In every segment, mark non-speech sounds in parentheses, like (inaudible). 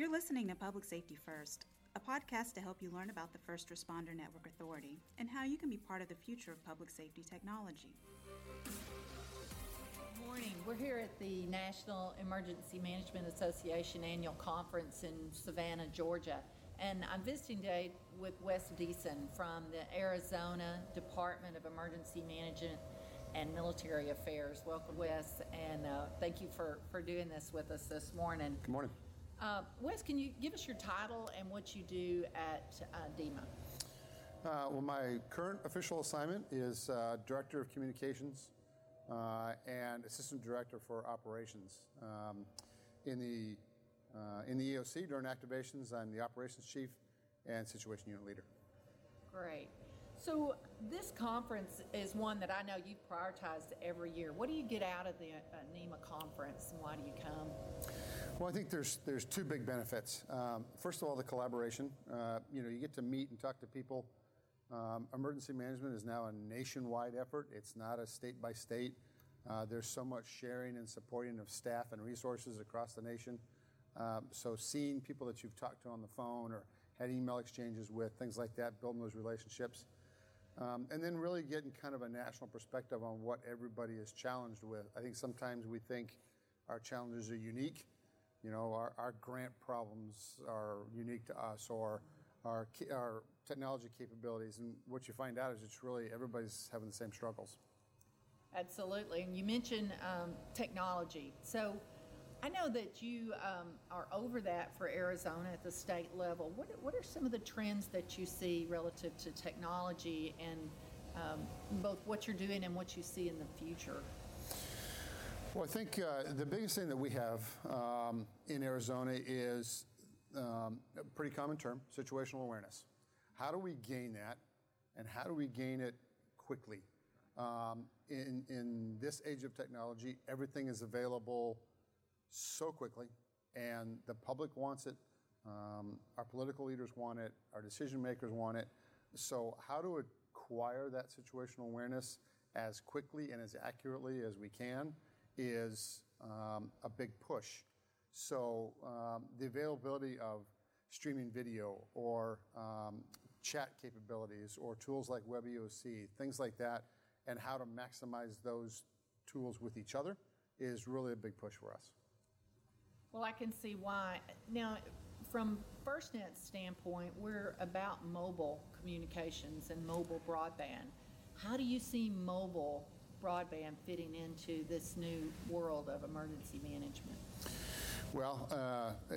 You're listening to Public Safety First, a podcast to help you learn about the First Responder Network Authority and how you can be part of the future of public safety technology. Good morning. We're here at the National Emergency Management Association annual conference in Savannah, Georgia. And I'm visiting today with Wes Deason from the Arizona Department of Emergency Management and Military Affairs. Welcome, Wes, and uh, thank you for, for doing this with us this morning. Good morning. Uh, Wes, can you give us your title and what you do at uh, DEMA? Uh, well, my current official assignment is uh, Director of Communications uh, and Assistant Director for Operations. Um, in the uh, in the EOC during activations, I'm the Operations Chief and Situation Unit Leader. Great. So this conference is one that I know you've prioritized every year. What do you get out of the uh, NEMA conference, and why do you? Well, I think there's there's two big benefits. Um, first of all, the collaboration. Uh, you know, you get to meet and talk to people. Um, emergency management is now a nationwide effort. It's not a state by state. Uh, there's so much sharing and supporting of staff and resources across the nation. Um, so seeing people that you've talked to on the phone or had email exchanges with, things like that, building those relationships. Um, and then really getting kind of a national perspective on what everybody is challenged with. I think sometimes we think our challenges are unique. You know, our, our grant problems are unique to us or our, our technology capabilities. And what you find out is it's really everybody's having the same struggles. Absolutely. And you mentioned um, technology. So I know that you um, are over that for Arizona at the state level. What, what are some of the trends that you see relative to technology and um, both what you're doing and what you see in the future? Well, I think uh, the biggest thing that we have um, in Arizona is um, a pretty common term situational awareness. How do we gain that, and how do we gain it quickly? Um, in, in this age of technology, everything is available so quickly, and the public wants it. Um, our political leaders want it. Our decision makers want it. So, how to acquire that situational awareness as quickly and as accurately as we can is um, a big push. So, um, the availability of streaming video or um, chat capabilities or tools like WebEOC, things like that, and how to maximize those tools with each other is really a big push for us. Well, I can see why. Now, from FirstNet's standpoint, we're about mobile communications and mobile broadband. How do you see mobile broadband fitting into this new world of emergency management? Well, uh,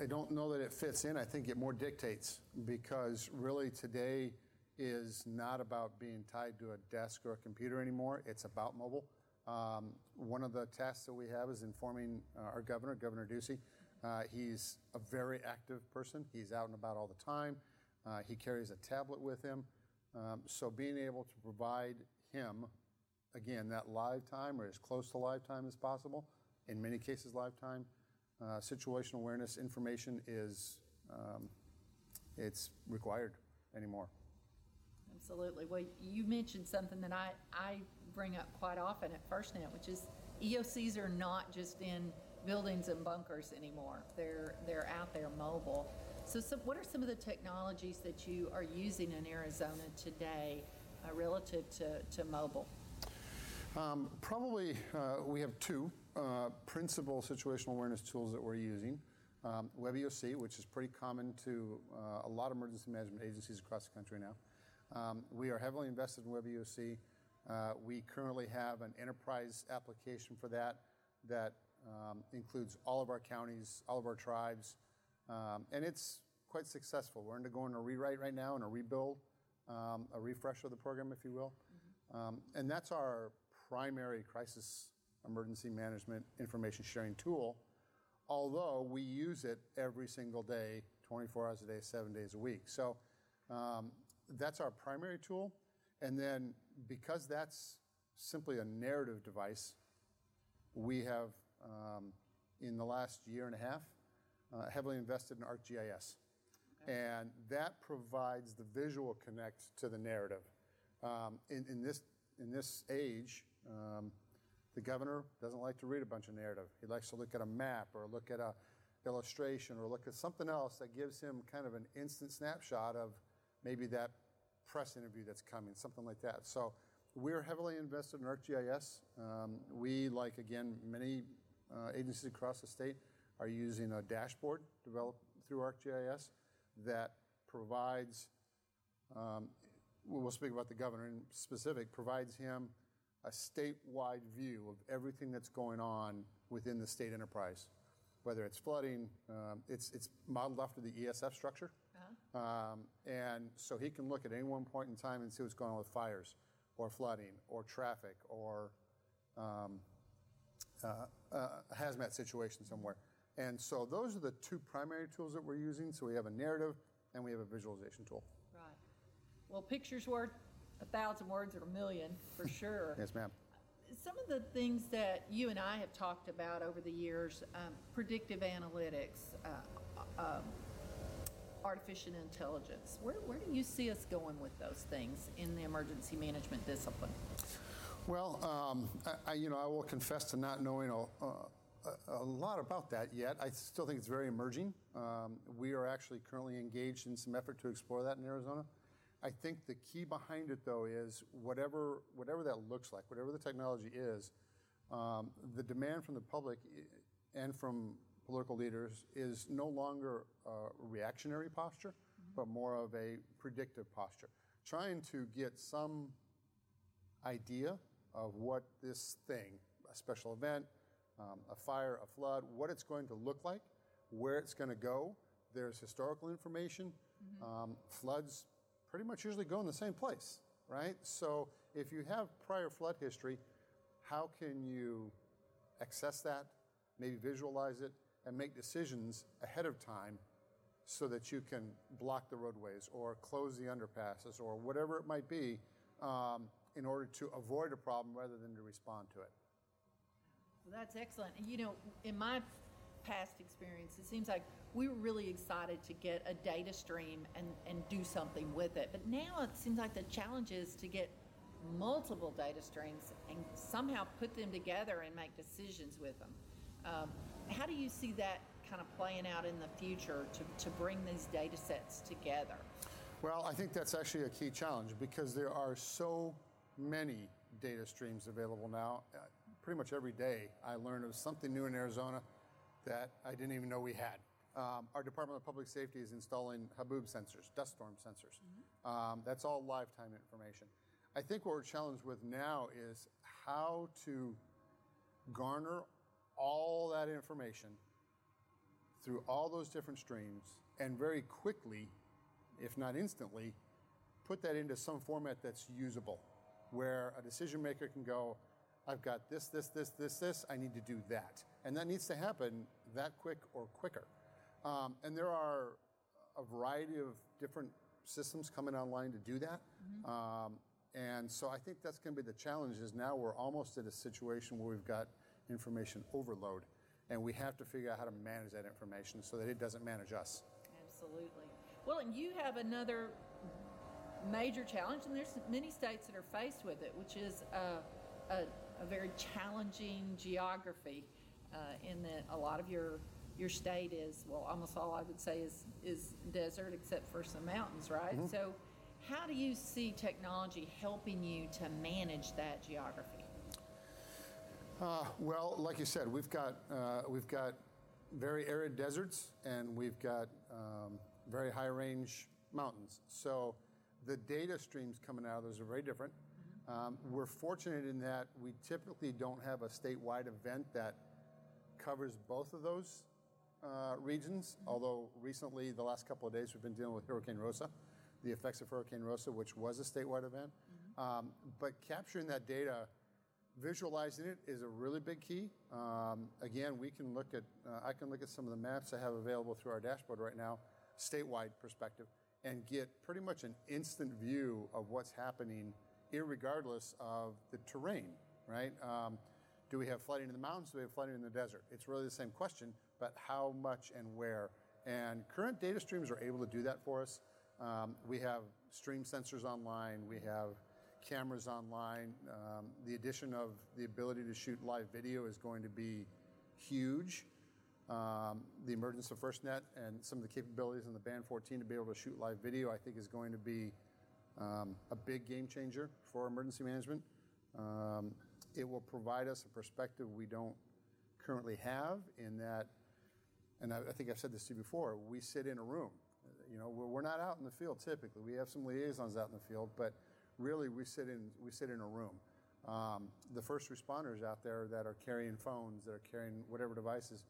I don't know that it fits in. I think it more dictates because really today is not about being tied to a desk or a computer anymore. It's about mobile. Um, one of the tasks that we have is informing uh, our governor, Governor Ducey. Uh, he's a very active person. He's out and about all the time. Uh, he carries a tablet with him. Um, so being able to provide him, again, that live time or as close to live time as possible, in many cases live time, uh, situational awareness information is um, it's required anymore. Absolutely. Well, you mentioned something that I, I bring up quite often at FirstNet, which is EOCs are not just in buildings and bunkers anymore. They're they're out there mobile. So, so what are some of the technologies that you are using in Arizona today uh, relative to, to mobile? Um, probably uh, we have two uh, principal situational awareness tools that we're using. Um, WebEOC, which is pretty common to uh, a lot of emergency management agencies across the country now. Um, we are heavily invested in WebEOC. Uh, we currently have an enterprise application for that that um, includes all of our counties, all of our tribes, um, and it's quite successful. We're undergoing a rewrite right now and a rebuild, um, a refresh of the program, if you will. Mm-hmm. Um, and that's our primary crisis emergency management information sharing tool, although we use it every single day, 24 hours a day, seven days a week. So um, that's our primary tool. And then because that's simply a narrative device, we have, um, in the last year and a half, uh, heavily invested in ArcGIS. Okay. And that provides the visual connect to the narrative. Um, in, in, this, in this age, um, the governor doesn't like to read a bunch of narrative. He likes to look at a map or look at a, illustration or look at something else that gives him kind of an instant snapshot of maybe that press interview that's coming, something like that. So we're heavily invested in ArcGIS. Um, we, like again, many uh, agencies across the state, are using a dashboard developed through ArcGIS that provides, um, we'll speak about the governor in specific, provides him a statewide view of everything that's going on within the state enterprise, whether it's flooding, um, it's, it's modeled after the ESF structure. Um, and so he can look at any one point in time and see what's going on with fires or flooding or traffic or um, uh, uh, a hazmat situation somewhere. And so those are the two primary tools that we're using. So we have a narrative and we have a visualization tool. Well, picture's worth a thousand words or a million, for (laughs) sure. Yes, ma'am. Some of the things that you and I have talked about over the years, um, predictive analytics, uh, um, artificial intelligence, where, where do you see us going with those things in the emergency management discipline? Well, um, I, I, you know, I will confess to not knowing a, a, a lot about that yet. I still think it's very emerging. Um, we are actually currently engaged in some effort to explore that in Arizona. I think the key behind it, though, is whatever whatever that looks like, whatever the technology is, um, the demand from the public and from political leaders is no longer a reactionary posture, mm-hmm. but more of a predictive posture, trying to get some idea of what this thing, a special event, um, a fire, a flood, what it's going to look like, where it's going to go. There's historical information. Mm-hmm. Um, floods pretty much usually go in the same place, right? So if you have prior flood history, how can you access that, maybe visualize it, and make decisions ahead of time so that you can block the roadways or close the underpasses or whatever it might be um, in order to avoid a problem rather than to respond to it. Well, that's excellent. You know, in my past experience, it seems like we were really excited to get a data stream and, and do something with it. But now it seems like the challenge is to get multiple data streams and somehow put them together and make decisions with them. Um, how do you see that kind of playing out in the future to, to bring these data sets together? Well, I think that's actually a key challenge because there are so many data streams available now. Uh, pretty much every day I learn of something new in Arizona that I didn't even know we had. Um, our Department of Public Safety is installing Haboob sensors, dust storm sensors. Mm-hmm. Um, that's all lifetime information. I think what we're challenged with now is how to garner all that information through all those different streams and very quickly, if not instantly, put that into some format that's usable where a decision maker can go, I've got this, this, this, this, this, I need to do that. And that needs to happen that quick or quicker. Um, and there are a variety of different systems coming online to do that. Mm-hmm. Um, and so I think that's going to be the challenge is now we're almost at a situation where we've got information overload and we have to figure out how to manage that information so that it doesn't manage us. Absolutely. Well, and you have another major challenge, and there's many states that are faced with it, which is a, a, a very challenging geography. Uh, in that a lot of your your state is well, almost all I would say is is desert, except for some mountains, right? Mm-hmm. So, how do you see technology helping you to manage that geography? Uh, well, like you said, we've got uh, we've got very arid deserts and we've got um, very high range mountains. So the data streams coming out of those are very different. Um, we're fortunate in that we typically don't have a statewide event that covers both of those uh, regions, although recently, the last couple of days, we've been dealing with Hurricane Rosa, the effects of Hurricane Rosa, which was a statewide event. Mm-hmm. Um, but capturing that data, visualizing it is a really big key. Um, again, we can look at, uh, I can look at some of the maps I have available through our dashboard right now, statewide perspective and get pretty much an instant view of what's happening, regardless of the terrain, right? Um, do we have flooding in the mountains? Do we have flooding in the desert? It's really the same question, but how much and where? And current data streams are able to do that for us. Um, we have stream sensors online. We have cameras online. Um, the addition of the ability to shoot live video is going to be huge. Um, the emergence of FirstNet and some of the capabilities in the Band 14 to be able to shoot live video, I think, is going to be um, a big game changer for emergency management. Um, it will provide us a perspective we don't currently have in that, and I, I think I've said this to you before, we sit in a room. You know, we're, we're not out in the field typically. We have some liaisons out in the field, but really we sit in, we sit in a room. Um, the first responders out there that are carrying phones, that are carrying whatever devices,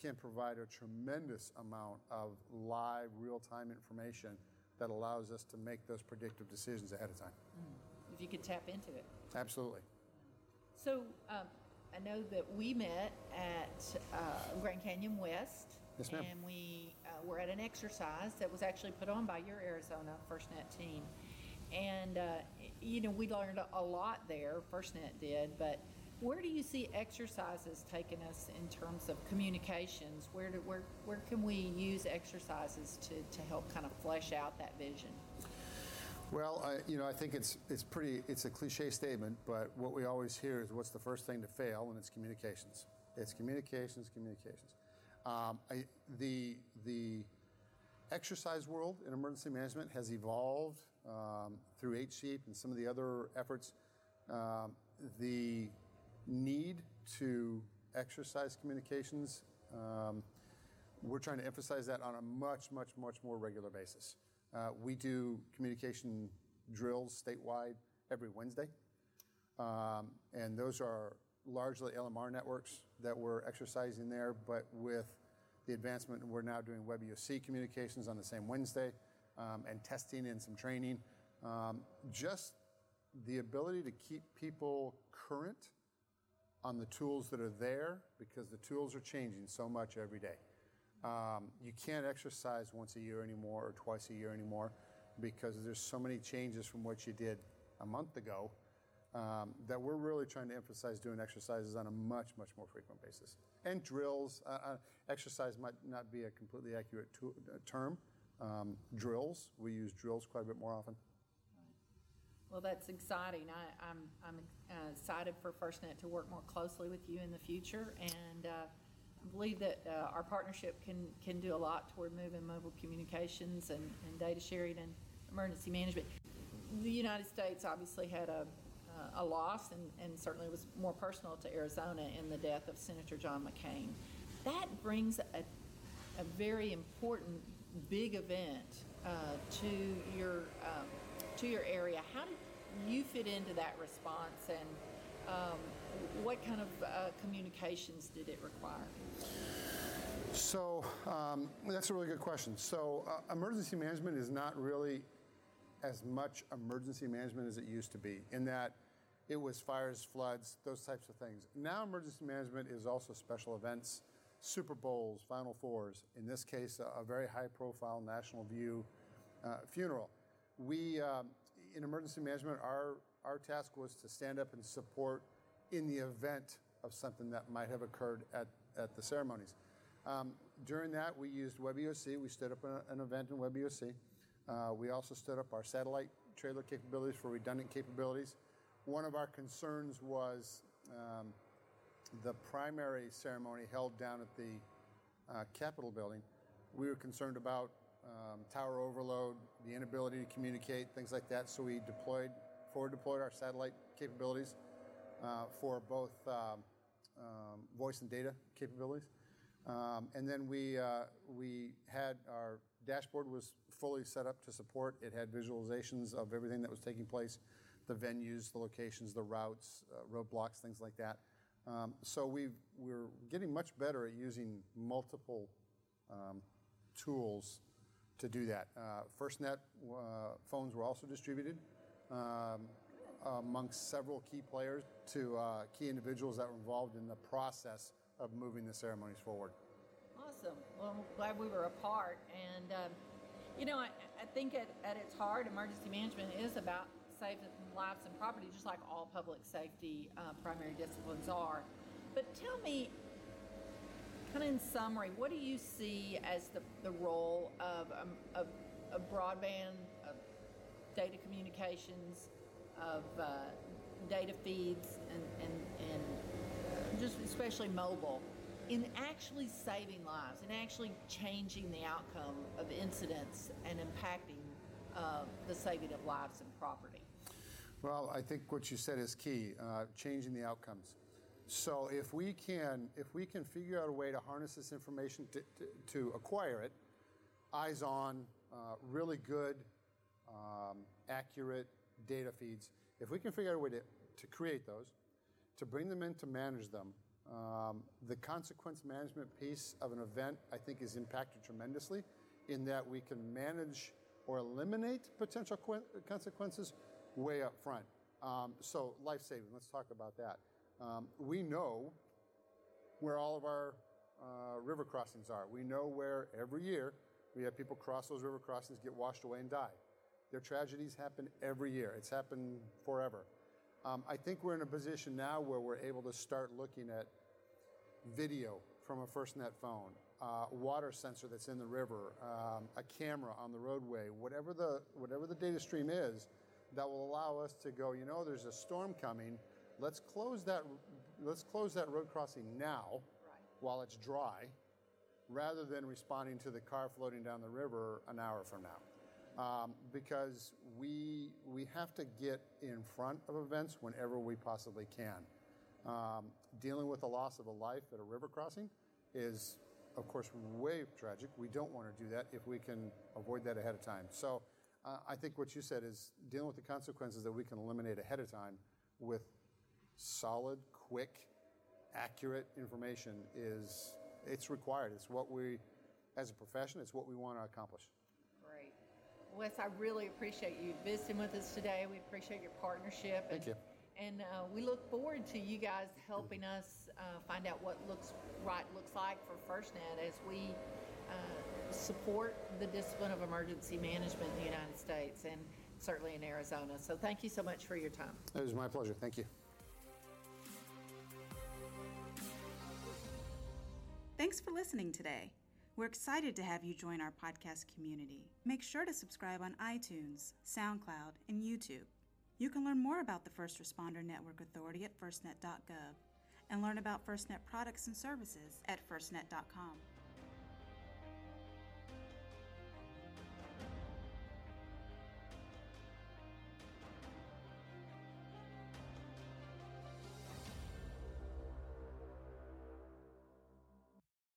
can provide a tremendous amount of live, real time information that allows us to make those predictive decisions ahead of time. If you could tap into it. Absolutely. So um, I know that we met at uh, Grand Canyon West. Yes, ma'am. And we uh, were at an exercise that was actually put on by your Arizona FirstNet team. And, uh, you know, we learned a lot there, FirstNet did, but where do you see exercises taking us in terms of communications? Where, do, where, where can we use exercises to, to help kind of flesh out that vision? Well, I, you know, I think it's it's pretty. It's a cliche statement, but what we always hear is, "What's the first thing to fail?" And it's communications. It's communications, communications. Um, I, the the exercise world in emergency management has evolved um, through HSEEP and some of the other efforts. Um, the need to exercise communications, um, we're trying to emphasize that on a much, much, much more regular basis. Uh, we do communication drills statewide every Wednesday, um, and those are largely LMR networks that we're exercising there, but with the advancement, we're now doing WebEOC communications on the same Wednesday um, and testing and some training. Um, just the ability to keep people current on the tools that are there because the tools are changing so much every day. Um, you can't exercise once a year anymore or twice a year anymore because there's so many changes from what you did a month ago um, that we're really trying to emphasize doing exercises on a much, much more frequent basis. And drills, uh, uh, exercise might not be a completely accurate to, uh, term. Um, drills, we use drills quite a bit more often. Well, that's exciting. I, I'm, I'm uh, excited for FirstNet to work more closely with you in the future, and uh, I believe that uh, our partnership can, can do a lot toward moving mobile communications and, and data sharing and emergency management. The United States obviously had a, a loss, and, and certainly was more personal to Arizona in the death of Senator John McCain. That brings a, a very important big event uh, to your um, to your area. How did you fit into that response, and um, what kind of uh, communications did it require? So um, that's a really good question. So uh, emergency management is not really as much emergency management as it used to be, in that it was fires, floods, those types of things. Now emergency management is also special events, Super Bowls, Final Fours. In this case, a, a very high-profile National View uh, funeral. We um, in emergency management, our our task was to stand up and support in the event of something that might have occurred at, at the ceremonies. Um, during that, we used WebEOC. We stood up an, an event in WebEOC. Uh, we also stood up our satellite trailer capabilities for redundant capabilities. One of our concerns was um, the primary ceremony held down at the uh, Capitol building. We were concerned about um, tower overload, the inability to communicate, things like that. So we deployed, forward deployed our satellite capabilities uh, for both um, um, voice and data capabilities. Um, and then we, uh, we had our dashboard was fully set up to support. It had visualizations of everything that was taking place, the venues, the locations, the routes, uh, roadblocks, things like that. Um, so we we're getting much better at using multiple um, tools to do that. Uh, FirstNet uh, phones were also distributed um, amongst several key players to uh, key individuals that were involved in the process of moving the ceremonies forward. Awesome. Well, I'm glad we were a part. And, um, you know, I, I think at, at its heart, emergency management is about saving lives and property, just like all public safety uh, primary disciplines are. But tell me, kind of in summary, what do you see as the, the role of, um, of, of broadband, of data communications, of uh, data feeds, and, and, and just especially mobile in actually saving lives and actually changing the outcome of incidents and impacting uh, the saving of lives and property? Well, I think what you said is key, uh, changing the outcomes. So if we can, if we can figure out a way to harness this information to, to, to acquire it, eyes on, uh, really good, um, accurate data feeds. If we can figure out a way to, to create those, to bring them in to manage them, um, the consequence management piece of an event, I think, is impacted tremendously in that we can manage or eliminate potential consequences way up front. Um, so, life saving, let's talk about that. Um, we know where all of our uh, river crossings are. We know where every year we have people cross those river crossings, get washed away, and die. Their tragedies happen every year. It's happened forever. Um, I think we're in a position now where we're able to start looking at video from a FirstNet phone, uh, water sensor that's in the river, um, a camera on the roadway, whatever the whatever the data stream is, that will allow us to go. You know, there's a storm coming. Let's close that. Let's close that road crossing now, right. while it's dry, rather than responding to the car floating down the river an hour from now um, because we, we have to get in front of events whenever we possibly can. Um, dealing with the loss of a life at a river crossing is, of course, way tragic. We don't want to do that if we can avoid that ahead of time. So uh, I think what you said is dealing with the consequences that we can eliminate ahead of time with solid, quick, accurate information is it's required. It's what we, as a profession, it's what we want to accomplish. Great. Wes, I really appreciate you visiting with us today. We appreciate your partnership. Thank and, you. And uh, we look forward to you guys helping us uh, find out what looks right looks like for FirstNet as we uh, support the discipline of emergency management in the United States and certainly in Arizona. So thank you so much for your time. It was my pleasure. Thank you. Thanks for listening today. We're excited to have you join our podcast community. Make sure to subscribe on iTunes, SoundCloud, and YouTube. You can learn more about the First Responder Network Authority at firstnet.gov and learn about FirstNet products and services at firstnet.com.